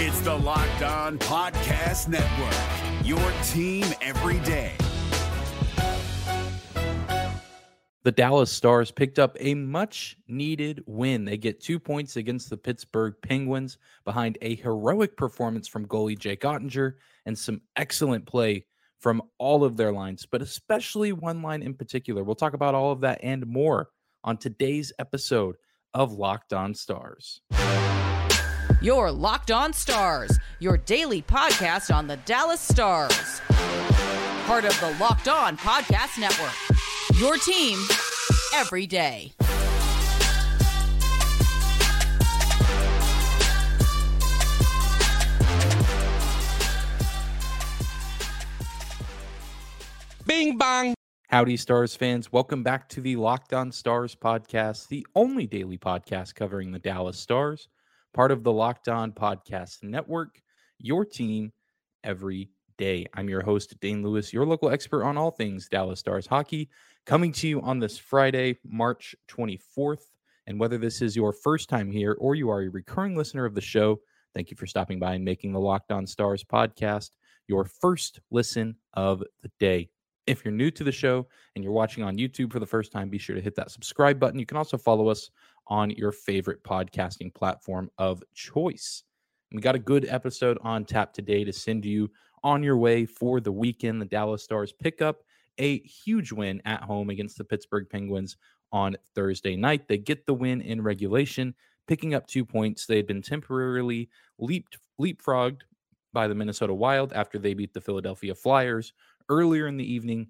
It's the Locked On Podcast Network, your team every day. The Dallas Stars picked up a much needed win. They get two points against the Pittsburgh Penguins behind a heroic performance from goalie Jake Oettinger and some excellent play from all of their lines, but especially one line in particular. We'll talk about all of that and more on today's episode of Locked On Stars. Your Locked On Stars, your daily podcast on the Dallas Stars. Part of the Locked On Podcast Network. Your team every day. Bing bong. Howdy, Stars fans. Welcome back to the Locked On Stars podcast, the only daily podcast covering the Dallas Stars, part of the Locked On Podcast Network, your team every day. I'm your host, Dane Lewis, your local expert on all things Dallas Stars hockey, coming to you on this Friday, March 24th. And whether this is your first time here or you are a recurring listener of the show, thank you for stopping by and making the Locked On Stars podcast your first listen of the day. If you're new to the show and you're watching on YouTube for the first time, be sure to hit that subscribe button. You can also follow us on your favorite podcasting platform of choice. We got a good episode on tap today to send you on your way for the weekend. The Dallas Stars pick up a huge win at home against the Pittsburgh Penguins on Thursday night. They get the win in regulation, picking up two points. They had been temporarily leaped, leapfrogged by the Minnesota Wild after they beat the Philadelphia Flyers earlier in the evening.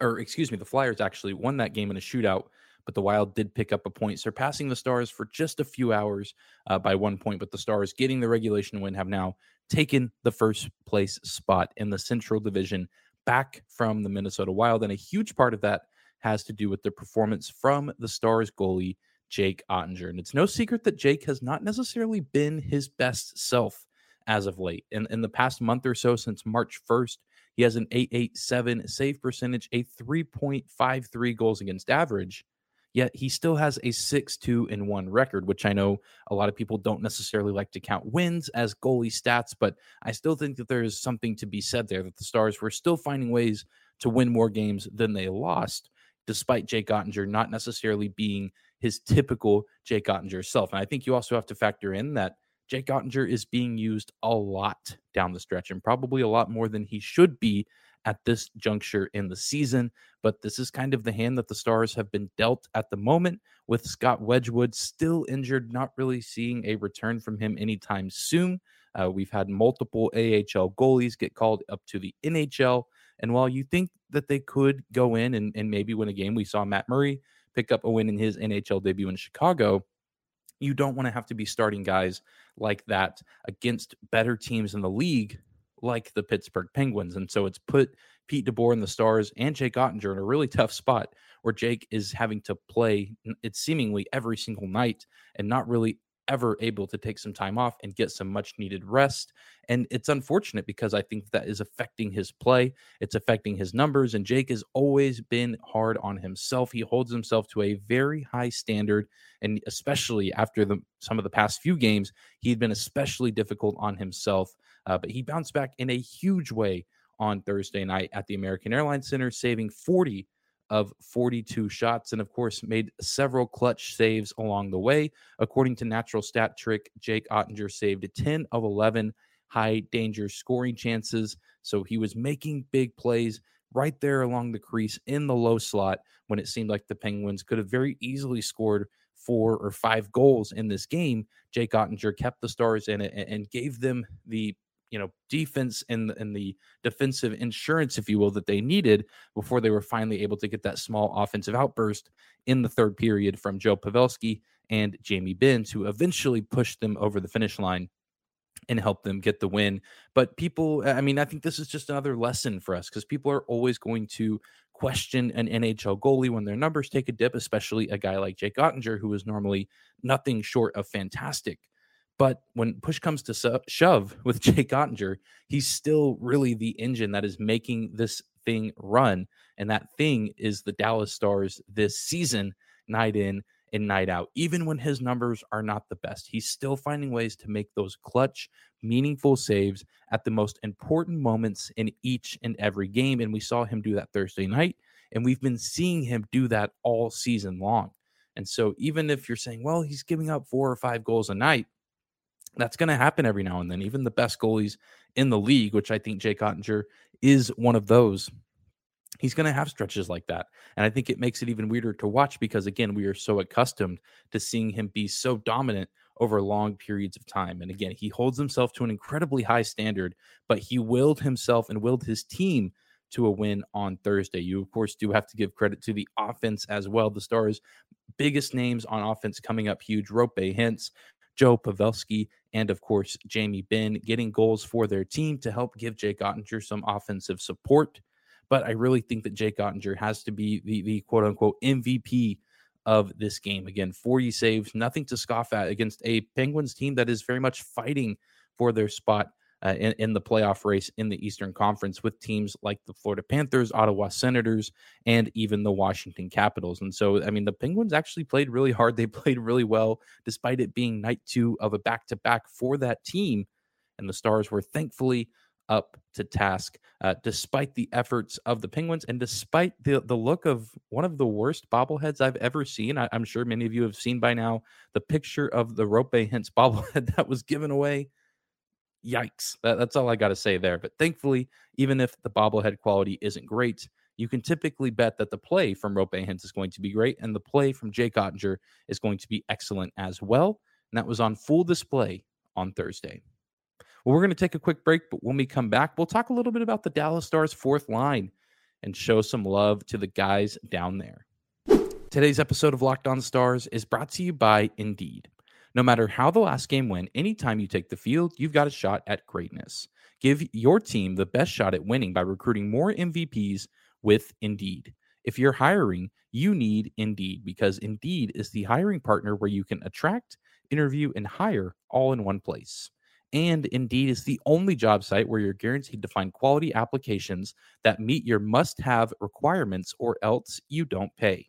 Or, excuse me, the Flyers actually won that game in a shootout, but the Wild did pick up a point, surpassing the Stars for just a few hours uh, by one point. But the Stars, getting the regulation win, have now taken the first place spot in the Central Division back from the Minnesota Wild. And a huge part of that has to do with the performance from the Stars goalie, Jake Oettinger. And it's no secret that Jake has not necessarily been his best self as of late. In, in the past month or so, since March 1st, he has an 887 save percentage, a 3.53 goals against average. Yet he still has a 6 2 and 1 record, which I know a lot of people don't necessarily like to count wins as goalie stats, but I still think that there is something to be said there that the Stars were still finding ways to win more games than they lost, despite Jake Oettinger not necessarily being his typical Jake Oettinger self. And I think you also have to factor in that Jake Oettinger is being used a lot down the stretch and probably a lot more than he should be at this juncture in the season. But this is kind of the hand that the Stars have been dealt at the moment, with Scott Wedgewood still injured, not really seeing a return from him anytime soon. Uh, we've had multiple AHL goalies get called up to the NHL. And while you think that they could go in and, and maybe win a game, we saw Matt Murray pick up a win in his NHL debut in Chicago you don't want to have to be starting guys like that against better teams in the league like the Pittsburgh Penguins. And so it's put Pete DeBoer and the Stars and Jake Oettinger in a really tough spot where Jake is having to play it seemingly every single night and not really ever able to take some time off and get some much needed rest. And it's unfortunate because I think that is affecting his play. It's affecting his numbers. And Jake has always been hard on himself. He holds himself to a very high standard. And especially after the some of the past few games, he'd been especially difficult on himself. Uh, but he bounced back in a huge way on Thursday night at the American Airlines Center, saving 40 of 42 shots and, of course, made several clutch saves along the way. According to Natural Stat Trick, Jake Oettinger saved 10 of 11 high danger scoring chances. So he was making big plays right there along the crease in the low slot when it seemed like the Penguins could have very easily scored four or five goals in this game. Jake Oettinger kept the Stars in it and gave them the you know defense and and the defensive insurance if you will that they needed before they were finally able to get that small offensive outburst in the third period from Joe Pavelski and Jamie Benn to eventually push them over the finish line and help them get the win. But people, I mean, I think this is just another lesson for us because people are always going to question an NHL goalie when their numbers take a dip, especially a guy like Jake Oettinger, who is normally nothing short of fantastic. But when push comes to shove with Jake Oettinger, he's still really the engine that is making this thing run. And that thing is the Dallas Stars this season, night in and night out. Even when his numbers are not the best, he's still finding ways to make those clutch, meaningful saves at the most important moments in each and every game. And we saw him do that Thursday night. And we've been seeing him do that all season long. And so, even if you're saying, well, he's giving up four or five goals a night, that's going to happen every now and then. Even the best goalies in the league, which I think Jake Oettinger is one of those, he's going to have stretches like that. And I think it makes it even weirder to watch because, again, we are so accustomed to seeing him be so dominant over long periods of time. And again, he holds himself to an incredibly high standard, but he willed himself and willed his team to a win on Thursday. You, of course, do have to give credit to the offense as well. The Stars' biggest names on offense coming up huge Roope Hintz, Joe Pavelski, and of course, Jamie Benn getting goals for their team to help give Jake Oettinger some offensive support. But I really think that Jake Oettinger has to be the, the quote unquote MVP of this game. Again, 40 saves, nothing to scoff at against a Penguins team that is very much fighting for their spot uh, in, in, the playoff race in the Eastern Conference with teams like the Florida Panthers, Ottawa Senators, and even the Washington Capitals. And so, I mean, the Penguins actually played really hard. They played really well, despite it being night two of a back to back for that team. And the Stars were thankfully up to task, uh, despite the efforts of the Penguins and despite the, the look of one of the worst bobbleheads I've ever seen. I, am sure many of you have seen by now the picture of the Roope Hintz bobblehead that was given away yikes. That, that's all I got to say there. But thankfully, even if the bobblehead quality isn't great, you can typically bet that the play from Roope Hintz is going to be great, and the play from Jake Oettinger is going to be excellent as well. And that was on full display on Thursday. Well, we're going to take a quick break, but when we come back, we'll talk a little bit about the Dallas Stars' fourth line and show some love to the guys down there. Today's episode of Locked On Stars is brought to you by Indeed. No matter how the last game went, anytime you take the field, you've got a shot at greatness. Give your team the best shot at winning by recruiting more MVPs with Indeed. If you're hiring, you need Indeed because Indeed is the hiring partner where you can attract, interview, and hire all in one place. And Indeed is the only job site where you're guaranteed to find quality applications that meet your must have requirements or else you don't pay.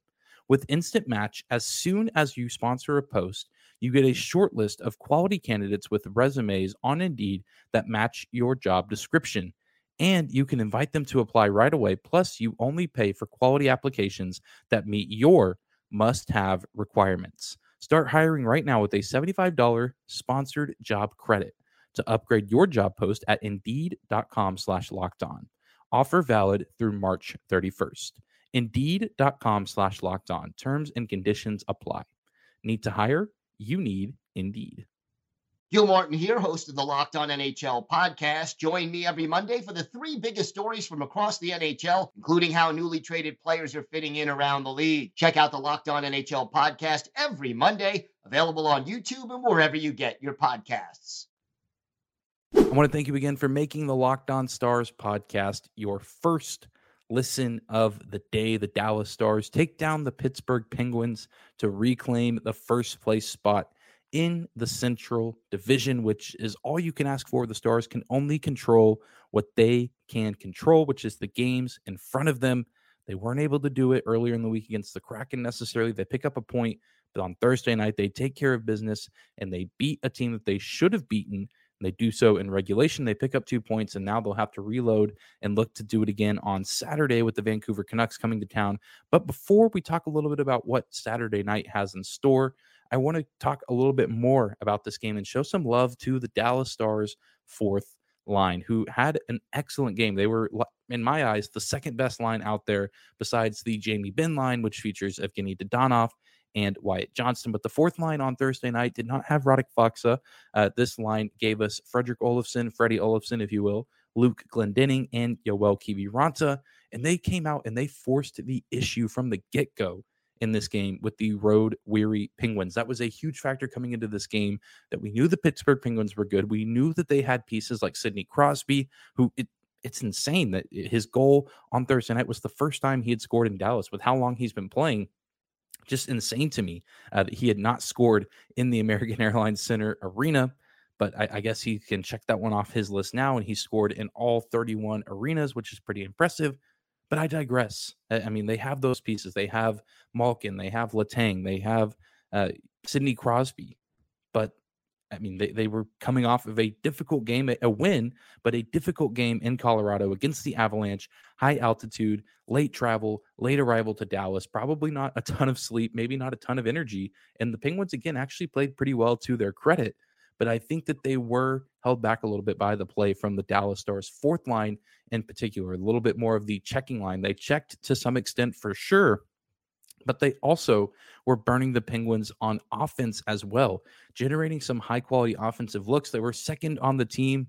With Instant Match, as soon as you sponsor a post, you get a short list of quality candidates with resumes on Indeed that match your job description. And you can invite them to apply right away. Plus, you only pay for quality applications that meet your must have requirements. Start hiring right now with a $75 sponsored job credit to upgrade your job post at indeed.com slash locked on. Offer valid through March 31st. Indeed.com slash locked on. Terms and conditions apply. Need to hire? You need Indeed. Gil Martin here, host of the Locked On NHL podcast. Join me every Monday for the three biggest stories from across the NHL, including how newly traded players are fitting in around the league. Check out the Locked On NHL podcast every Monday, available on YouTube and wherever you get your podcasts. I want to thank you again for making the Locked On Stars podcast your first listen of the day. The Dallas Stars take down the Pittsburgh Penguins to reclaim the first place spot in the Central Division, which is all you can ask for. The Stars can only control what they can control, which is the games in front of them. They weren't able to do it earlier in the week against the Kraken necessarily. They pick up a point, but on Thursday night, they take care of business and they beat a team that they should have beaten they do so in regulation. They pick up two points, and now they'll have to reload and look to do it again on Saturday with the Vancouver Canucks coming to town. But before we talk a little bit about what Saturday night has in store, I want to talk a little bit more about this game and show some love to the Dallas Stars fourth line, who had an excellent game. They were, in my eyes, the second best line out there besides the Jamie Benn line, which features Evgeny Dadonov and Wyatt Johnston. But the fourth line on Thursday night did not have Radek Faksa. Uh, this line gave us Fredrik Olofsson, Freddie Olofsson, if you will, Luke Glendening, and Yoel Kiviranta. And they came out and they forced the issue from the get go in this game with the road weary Penguins. That was a huge factor coming into this game that we knew the Pittsburgh Penguins were good. We knew that they had pieces like Sidney Crosby, who it, it's insane that his goal on Thursday night was the first time he had scored in Dallas with how long he's been playing just insane to me uh, that he had not scored in the American Airlines Center arena. But I, I, guess he can check that one off his list now. And he scored in all 31 arenas, which is pretty impressive. But I digress. I, I mean, they have those pieces. They have Malkin, they have Letang, they have uh, Sidney Crosby. But I mean, they, they were coming off of a difficult game, a win, but a difficult game in Colorado against the Avalanche, high altitude, late travel, late arrival to Dallas, probably not a ton of sleep, maybe not a ton of energy. And the Penguins, again, actually played pretty well to their credit. But I think that they were held back a little bit by the play from the Dallas Stars fourth line in particular, a little bit more of the checking line. They checked to some extent for sure, but they also were burning the Penguins on offense as well, generating some high quality offensive looks. They were second on the team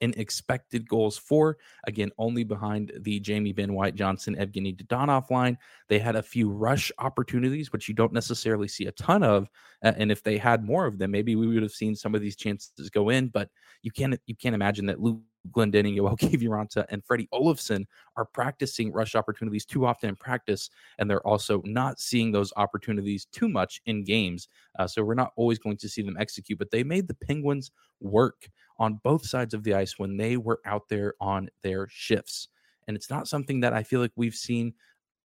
in expected goals for. Again, only behind the Jamie Benn Wyatt Johnston, Evgeny Dadonov line. They had a few rush opportunities, which you don't necessarily see a ton of. And if they had more of them, maybe we would have seen some of these chances go in. But you can't you can't imagine that Luke Glendening, Joel Kiviranta, and Freddie Olofsson are practicing rush opportunities too often in practice, and they're also not seeing those opportunities too much in games. Uh, so we're not always going to see them execute, but they made the Penguins work on both sides of the ice when they were out there on their shifts. And it's not something that I feel like we've seen,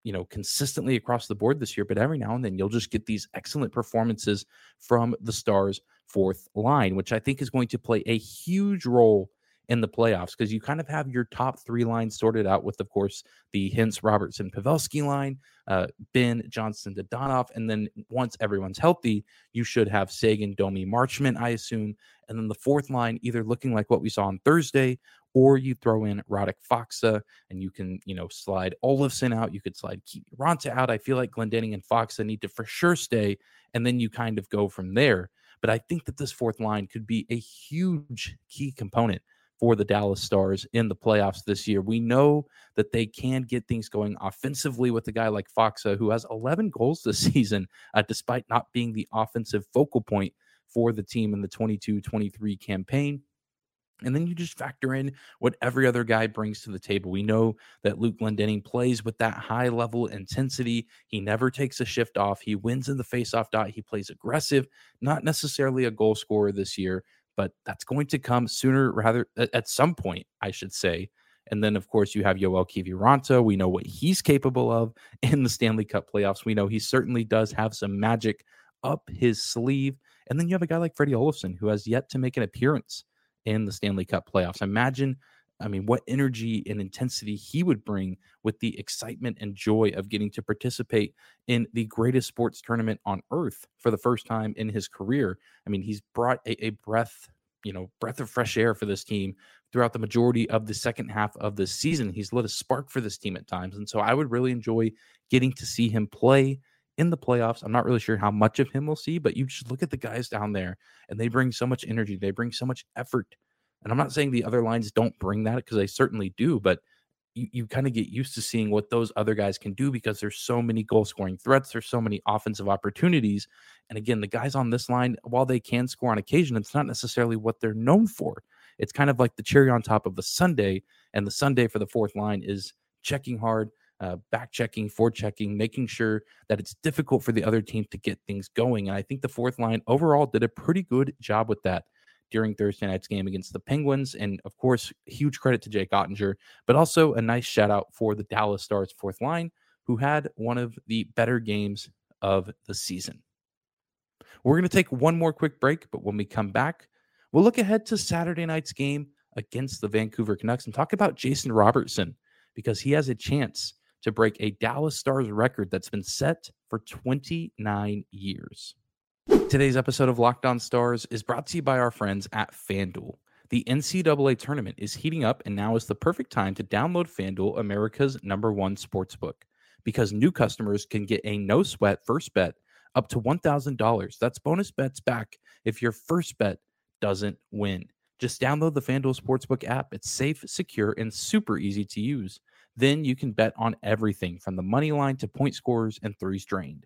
you know, consistently across the board this year, but every now and then you'll just get these excellent performances from the Stars fourth line, which I think is going to play a huge role in the playoffs because you kind of have your top three lines sorted out with, of course, the Hintz, Robertson, Pavelski line, uh, Benn, Johnston, Dadonov. And then once everyone's healthy, you should have Seguin, Domi, Marchment, I assume. And then the fourth line either looking like what we saw on Thursday or you throw in Radek Faksa and you can, you know, slide Olofsson out. You could slide Ronta out. I feel like Glendening and Faksa need to for sure stay. And then you kind of go from there. But I think that this fourth line could be a huge key component for the Dallas Stars in the playoffs this year. We know that they can get things going offensively with a guy like Faksa, who has 11 goals this season, uh, despite not being the offensive focal point for the team in the 22 23 campaign. And then you just factor in what every other guy brings to the table. We know that Luke Glendening plays with that high level intensity. He never takes a shift off. He wins in the faceoff dot. He plays aggressive, not necessarily a goal scorer this year, but that's going to come sooner rather at some point, I should say. And then, of course, you have Yoel Kiviranta. We know what he's capable of in the Stanley Cup playoffs. We know he certainly does have some magic up his sleeve. And then you have a guy like Freddie Olofsson, who has yet to make an appearance in the Stanley Cup playoffs. Imagine, I mean, what energy and intensity he would bring with the excitement and joy of getting to participate in the greatest sports tournament on earth for the first time in his career. I mean, he's brought a, a breath, you know, breath of fresh air for this team throughout the majority of the second half of the season. He's lit a spark for this team at times. And so I would really enjoy getting to see him play in the playoffs. I'm not really sure how much of him we'll see, but you just look at the guys down there and they bring so much energy, they bring so much effort. And I'm not saying the other lines don't bring that because they certainly do, but you, you kind of get used to seeing what those other guys can do because there's so many goal scoring threats, there's so many offensive opportunities. And again, the guys on this line, while they can score on occasion, it's not necessarily what they're known for. It's kind of like the cherry on top of the sundae, and the sundae for the fourth line is checking hard, uh, back checking, forward checking, making sure that it's difficult for the other team to get things going. And I think the fourth line overall did a pretty good job with that during Thursday night's game against the Penguins. And of course, huge credit to Jake Oettinger, but also a nice shout out for the Dallas Stars fourth line, who had one of the better games of the season. We're going to take one more quick break, but when we come back, we'll look ahead to Saturday night's game against the Vancouver Canucks and talk about Jason Robertson because he has a chance to break a Dallas Stars record that's been set for 29 years. Today's episode of Locked On Stars is brought to you by our friends at FanDuel. The NCAA tournament is heating up, and now is the perfect time to download FanDuel, America's number one sportsbook, because new customers can get a no sweat first bet up to $1,000. That's bonus bets back if your first bet doesn't win. Just download the FanDuel Sportsbook app. It's safe, secure, and super easy to use. Then you can bet on everything from the money line to point scores and threes drained.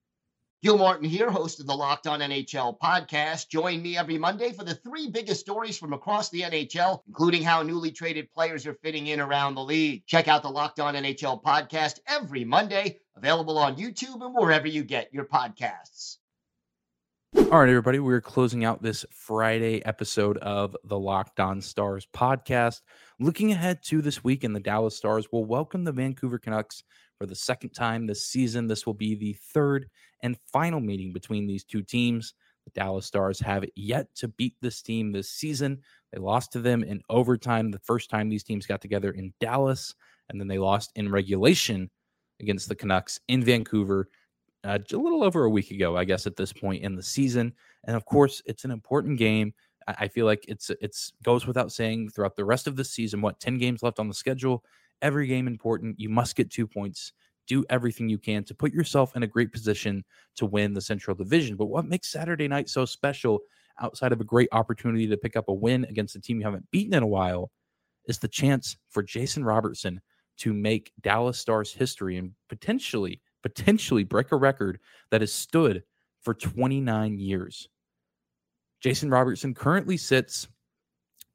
Gil Martin here, host of the Locked On NHL podcast. Join me every Monday for the three biggest stories from across the NHL, including how newly traded players are fitting in around the league. Check out the Locked On NHL podcast every Monday, available on YouTube and wherever you get your podcasts. All right, everybody, we're closing out this Friday episode of the Locked On Stars podcast. Looking ahead to this week in the Dallas Stars will welcome the Vancouver Canucks for the second time this season. This will be the third and final meeting between these two teams. The Dallas Stars have yet to beat this team this season. They lost to them in overtime the first time these teams got together in Dallas, and then they lost in regulation against the Canucks in Vancouver uh, a little over a week ago, I guess, at this point in the season. And of course, it's an important game. I feel like it's it's goes without saying throughout the rest of the season. What ten games left on the schedule? Every game important. You must get two points do everything you can to put yourself in a great position to win the Central Division. But what makes Saturday night so special, outside of a great opportunity to pick up a win against a team you haven't beaten in a while, is the chance for Jason Robertson to make Dallas Stars history and potentially, potentially break a record that has stood for 29 years. Jason Robertson currently sits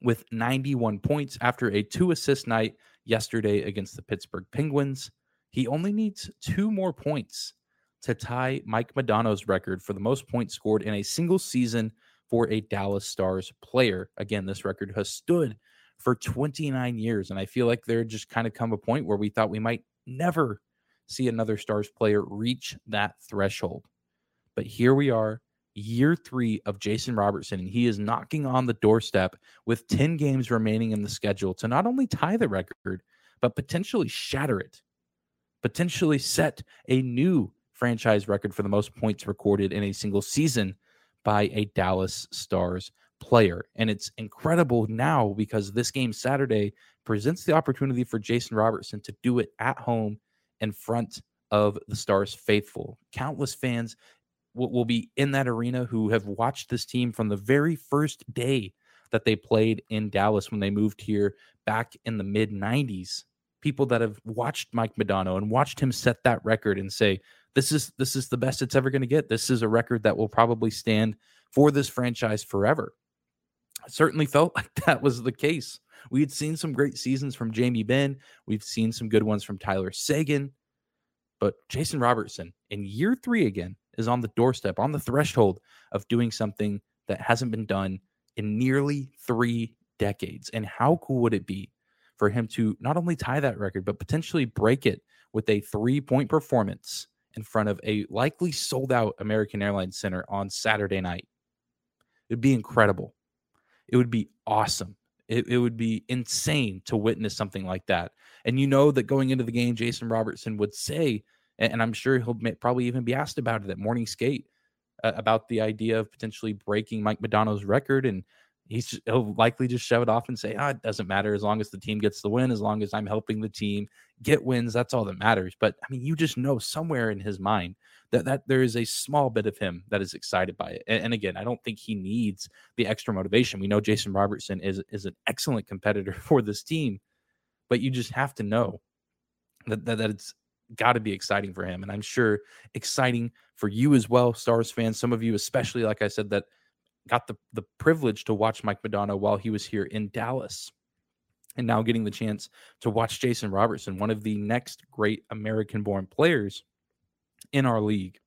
with 91 points after a two assist night yesterday against the Pittsburgh Penguins. He only needs two more points to tie Mike Modano's record for the most points scored in a single season for a Dallas Stars player. Again, this record has stood for 29 years. And I feel like there just kind of come a point where we thought we might never see another Stars player reach that threshold. But here we are, year three of Jason Robertson, and he is knocking on the doorstep with 10 games remaining in the schedule to not only tie the record, but potentially shatter it potentially set a new franchise record for the most points recorded in a single season by a Dallas Stars player. And it's incredible now because this game Saturday presents the opportunity for Jason Robertson to do it at home in front of the Stars faithful. Countless fans will, be in that arena who have watched this team from the very first day that they played in Dallas when they moved here back in the mid 90s people that have watched Mike Modano and watched him set that record and say, this is this is the best it's ever going to get. This is a record that will probably stand for this franchise forever. It certainly felt like that was the case. We had seen some great seasons from Jamie Benn. We've seen some good ones from Tyler Seguin. But Jason Robertson in year three again is on the doorstep, on the threshold of doing something that hasn't been done in nearly three decades. And how cool would it be for him to not only tie that record, but potentially break it with a three point performance in front of a likely sold out American Airlines Center on Saturday night. It would be incredible. It would be awesome. It, it would be insane to witness something like that. And you know that going into the game, Jason Robertson would say, and I'm sure he'll probably even be asked about it at morning skate uh, about the idea of potentially breaking Mike Modano's record and he's he'll likely just shove it off and say, ah, it doesn't matter as long as the team gets the win, as long as I'm helping the team get wins, that's all that matters. But I mean, you just know somewhere in his mind that that there is a small bit of him that is excited by it. And, and again, I don't think he needs the extra motivation. We know Jason Robertson is is an excellent competitor for this team, but you just have to know that that, that it's got to be exciting for him and i'm sure exciting for you as well stars fans some of you especially like i said that got the, the privilege to watch Mike Modano while he was here in Dallas. And now getting the chance to watch Jason Robertson, one of the next great American born players in our league.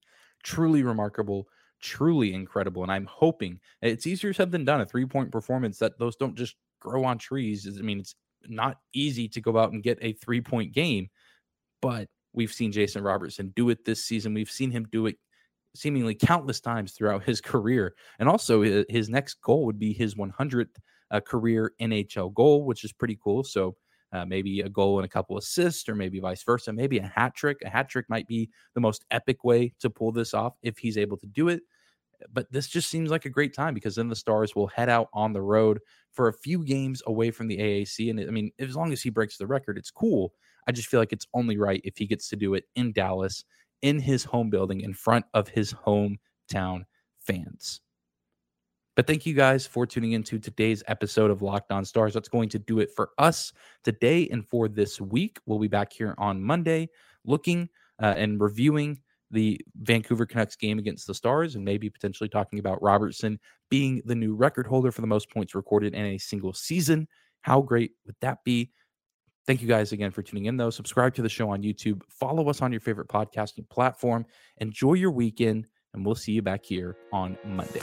Truly remarkable, truly incredible. And I'm hoping it's easier said than done. A three point performance that those don't just grow on trees. I mean, it's not easy to go out and get a three point game, but we've seen Jason Robertson do it this season. We've seen him do it seemingly countless times throughout his career. And also, his next goal would be his 100th uh, career NHL goal, which is pretty cool. So, uh, maybe a goal and a couple assists, or maybe vice versa. Maybe a hat trick. A hat trick might be the most epic way to pull this off if he's able to do it. But this just seems like a great time because then the Stars will head out on the road for a few games away from the AAC. And I mean, as long as he breaks the record, it's cool. I just feel like it's only right if he gets to do it in Dallas in his home building in front of his hometown fans. But thank you guys for tuning into today's episode of Locked On Stars. That's going to do it for us today and for this week. We'll be back here on Monday looking uh, and reviewing the Vancouver Canucks game against the Stars and maybe potentially talking about Robertson being the new record holder for the most points recorded in a single season. How great would that be? Thank you guys again for tuning in, though. Subscribe to the show on YouTube, follow us on your favorite podcasting platform. Enjoy your weekend, and we'll see you back here on Monday.